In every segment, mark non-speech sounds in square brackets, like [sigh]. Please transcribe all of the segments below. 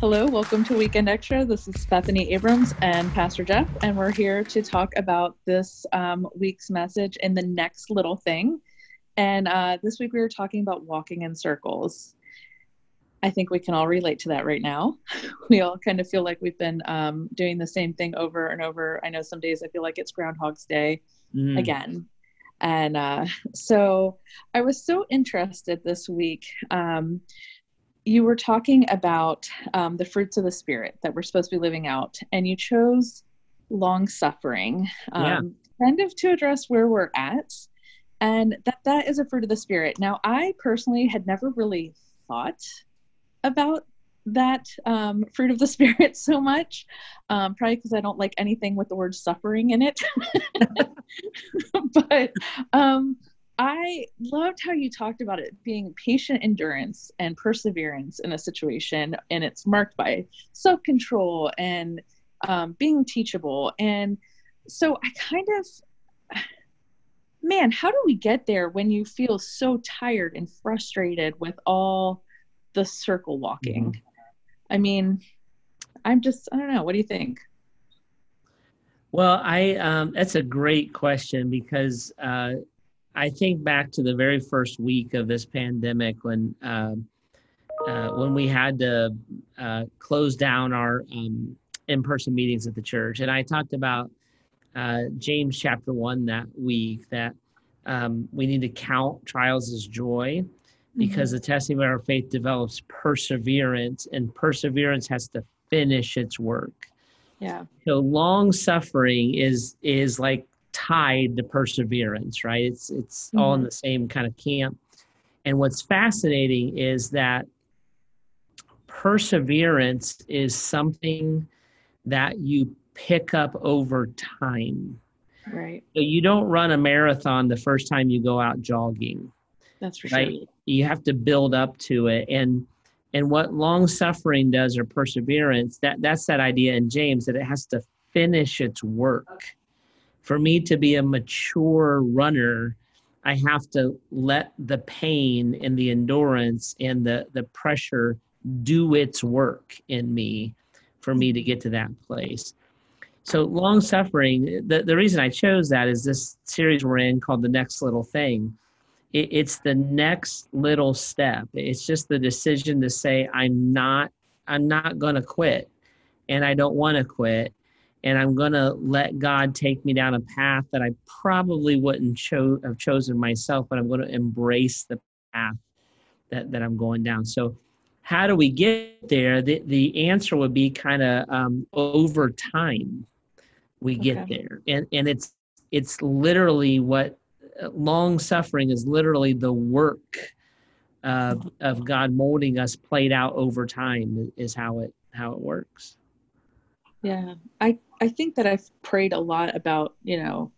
Hello, welcome to Weekend Extra. This is Bethany Abrams and Pastor Jeff, and we're here to talk about this um, week's message in the next little thing. And uh, this week we were talking about walking in circles. I think we can all relate to that right now. [laughs] We all kind of feel like we've been um, doing the same thing over and over. I know some days I feel like it's Groundhog's Day mm. again. And uh, [laughs] so I was so interested this week. Um, you were talking about um, the fruits of the spirit that we're supposed to be living out, and you chose long suffering, um, yeah. kind of to address where we're at, and that that is a fruit of the spirit. Now, I personally had never really thought about that um, fruit of the [laughs] spirit so much, um, probably because I don't like anything with the word suffering in it. [laughs] but um, I loved how you talked about it being patient endurance and perseverance in a situation, and it's marked by self control and um, being teachable. And so I kind of, man, how do we get there when you feel so tired and frustrated with all the circle walking? Mm-hmm. I mean, I'm just, I don't know. What do you think? Well, I um, that's a great question because uh, I think back to the very first week of this pandemic when um, uh, when we had to uh, close down our um, in-person meetings at the church, and I talked about uh, James chapter one that week that um, we need to count trials as joy because mm-hmm. the testing of our faith develops perseverance, and perseverance has to finish its work. Yeah. So long suffering is is like tied to perseverance, right? It's it's mm-hmm. all in mm-hmm. the same kind of camp. And what's fascinating is that perseverance is something that you pick up over time. Right. So you don't run a marathon the first time you go out jogging. That's for right? sure. You have to build up to it. And and what long suffering does or perseverance, that that's that idea in James that it has to finish its work for me to be a mature runner, I have to let the pain and the endurance and the, the pressure do its work in me for me to get to that place. So, long suffering, the, the reason I chose that is this series we're in called The Next Little Thing. It, it's the next little step. It's just the decision to say, I'm not, I'm not going to quit and I don't want to quit and I'm going to let God take me down a path that I probably wouldn't cho- have chosen myself, but I'm going to embrace the path that, that I'm going down. So, how do we get there? The, the answer would be kind of um, over time we get there. And, and it's, it's literally what long suffering is literally the work of, of God molding us played out over time is how it, how it works. Yeah. I I think that I've prayed a lot about, you know,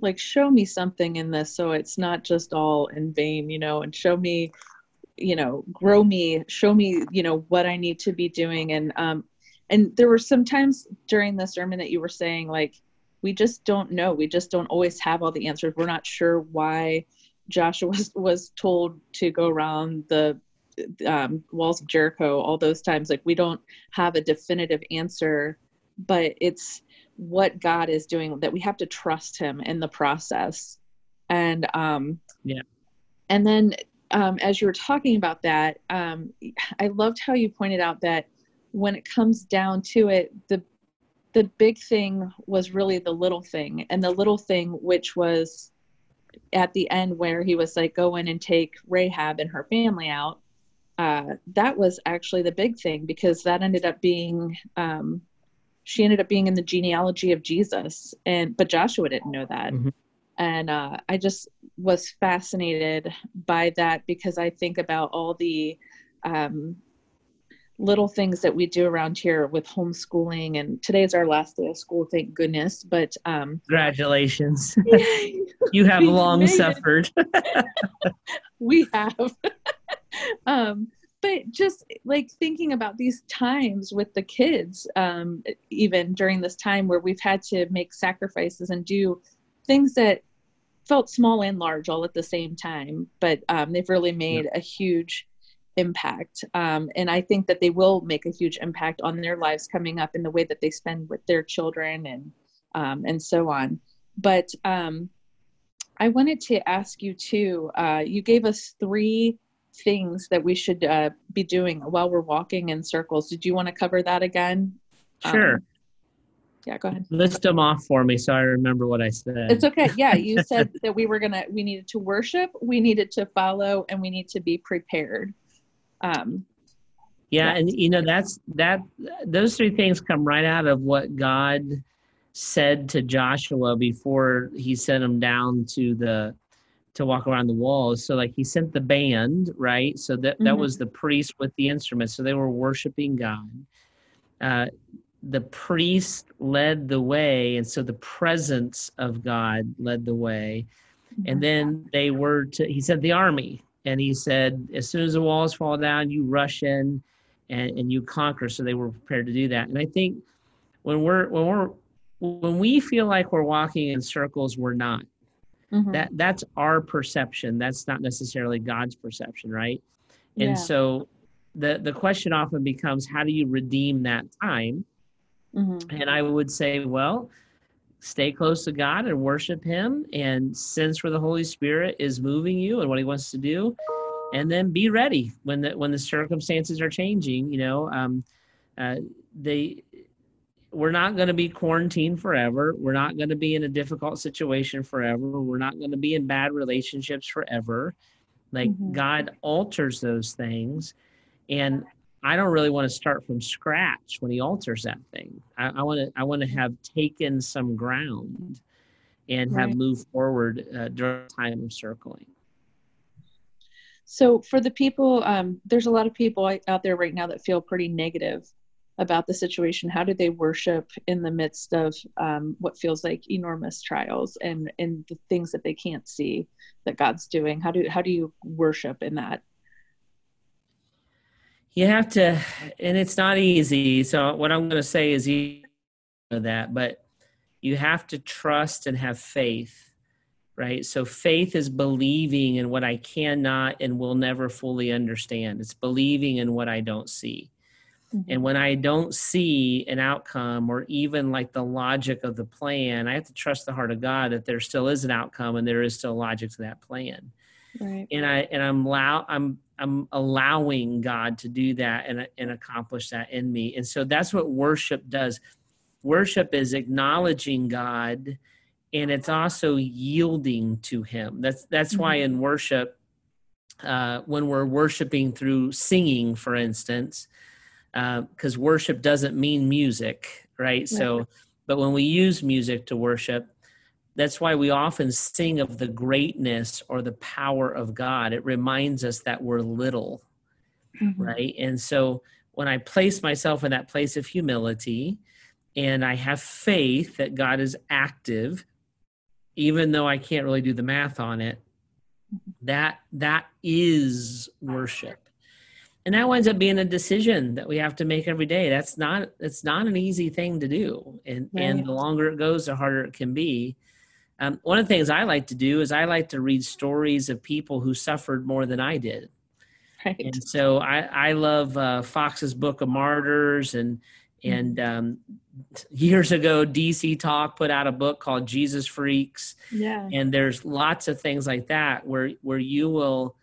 like show me something in this so it's not just all in vain, you know, and show me, you know, grow me, show me, you know, what I need to be doing and um and there were some times during the sermon that you were saying like we just don't know. We just don't always have all the answers. We're not sure why Joshua [laughs] was, was told to go around the um, walls of Jericho all those times. Like we don't have a definitive answer but it's what God is doing that we have to trust him in the process. And um yeah. And then um as you were talking about that, um I loved how you pointed out that when it comes down to it, the the big thing was really the little thing and the little thing which was at the end where he was like go in and take rahab and her family out uh, that was actually the big thing because that ended up being um, she ended up being in the genealogy of Jesus, and but Joshua didn't know that. Mm-hmm. And uh, I just was fascinated by that because I think about all the um, little things that we do around here with homeschooling and today's our last day of school thank goodness but um congratulations [laughs] you have long suffered [laughs] we have [laughs] um but just like thinking about these times with the kids um, even during this time where we've had to make sacrifices and do things that felt small and large all at the same time but um, they've really made yeah. a huge impact. Um, and I think that they will make a huge impact on their lives coming up in the way that they spend with their children and um, and so on. But um, I wanted to ask you too. Uh, you gave us three things that we should uh, be doing while we're walking in circles. Did you want to cover that again? Sure. Um, yeah, go ahead. List them off for me so I remember what I said. It's okay. Yeah, you [laughs] said that we were gonna, we needed to worship, we needed to follow, and we need to be prepared. Um, yeah, yeah, and you know that's that. Those three things come right out of what God said to Joshua before He sent him down to the to walk around the walls. So like he sent the band, right? So that that mm-hmm. was the priest with the instruments. So they were worshiping God. Uh, the priest led the way, and so the presence of God led the way. And then they were to. He said the army, and he said as soon as the walls fall down, you rush in, and and you conquer. So they were prepared to do that. And I think when we're when we're when we feel like we're walking in circles, we're not Mm-hmm. That that's our perception. That's not necessarily God's perception, right? And yeah. so the the question often becomes how do you redeem that time? Mm-hmm. And I would say, well, stay close to God and worship him and sense where the Holy Spirit is moving you and what he wants to do. And then be ready when the when the circumstances are changing, you know. Um, uh, they we're not going to be quarantined forever. We're not going to be in a difficult situation forever. We're not going to be in bad relationships forever. Like mm-hmm. God alters those things. And I don't really want to start from scratch when he alters that thing. I, want to I want to have taken some ground and right. have moved forward uh, during time of circling. So for the people, um, there's a lot of people out there right now that feel pretty negative about the situation. How do they worship in the midst of um, what feels like enormous trials and and the things that they can't see that god's doing? How do how do you worship in that? You have to and it's not easy. So what i'm going to say is you know that but you have to trust and have faith right? So faith is believing in what i cannot and will never fully understand. It's believing in what i don't see Mm-hmm. And when I don't see an outcome or even like the logic of the plan, I have to trust the heart of God that there still is an outcome and there is still logic to that plan. Right. And I and I'm allow I'm I'm allowing God to do that and and accomplish that in me. And so that's what worship does. Worship is acknowledging God and it's also yielding to him. That's that's mm-hmm. why in worship uh, when we're worshiping through singing, for instance, because uh, worship doesn't mean music, right? So, but when we use music to worship, that's why we often sing of the greatness or the power of God. It reminds us that we're little, mm-hmm. right? And so when I place myself in that place of humility and I have faith that God is active, even though I can't really do the math on it, mm-hmm. that that is worship and that winds up being a decision that we have to make every day that's not it's not an easy thing to do and right. and the longer it goes the harder it can be um, one of the things i like to do is i like to read stories of people who suffered more than i did right. and so i i love uh, foxe's book of martyrs and and mm-hmm. um, years ago dc talk put out a book called jesus freaks yeah and there's lots of things like that where where you will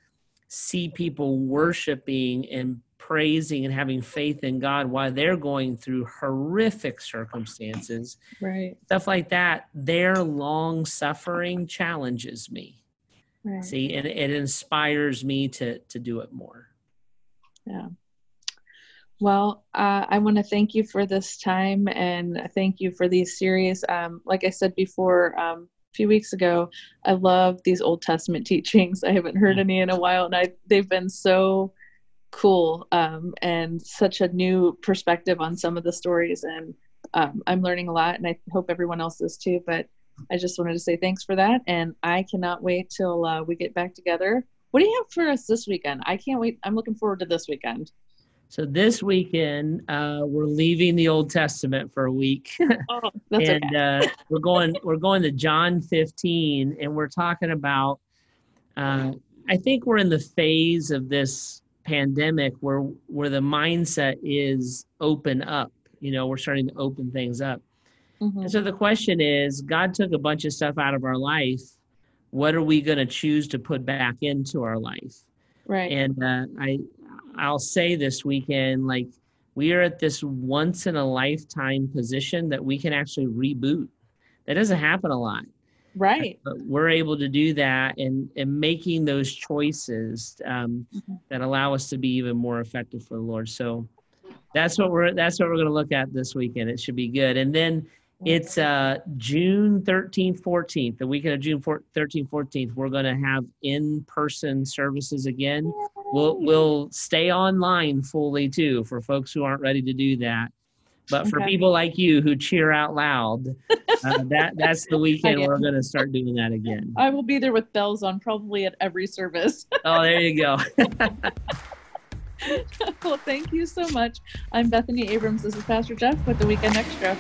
see people worshiping and praising and having faith in God while they're going through horrific circumstances. Right. Stuff like that, their long suffering challenges me. Right. See, and it inspires me to to do it more. Yeah. Well, uh, I want to thank you for this time and thank you for these series. Um, like I said before, um, few weeks ago. I love these Old Testament [laughs] teachings. I haven't heard any in a while, and I they've been so cool um, and such a new perspective on some of the stories. And um, I'm learning a lot, and I hope everyone else is too. But I just wanted to say thanks for that, and I cannot wait till uh, we get back together. What do you have for us this weekend? I can't wait. I'm looking forward to this weekend. So this weekend, uh, we're leaving the Old Testament for a week, [laughs] oh, and okay. uh, we're going we're going to John 15, and we're talking about. Uh, I think we're in the phase of this pandemic where where the mindset is open up. You know, we're starting to open things up. Mm-hmm. And so the question is, God took a bunch of stuff out of our life. What are we going to choose to put back into our life? Right. And uh, I, I'll say this weekend, like we are at this once in a lifetime position that we can actually reboot. That doesn't happen a lot. Right. But we're able to do that and, and making those choices um, mm-hmm. that allow us to be even more effective for the Lord. So that's what we're that's what we're going to look at this weekend. It should be good. And then it's uh, June 13th, 14th, the weekend of June 13th, 14th. We're going to have in-person services again. We'll we'll stay online fully too for folks who aren't ready to do that. But for okay. people like you who cheer out loud, uh, [laughs] that that's the weekend we're going to start doing that again. I will be there with bells on, probably at every service. [laughs] oh, there you go. [laughs] well, thank you so much. I'm Bethany Abrams. This is Pastor Jeff with the Weekend Extra.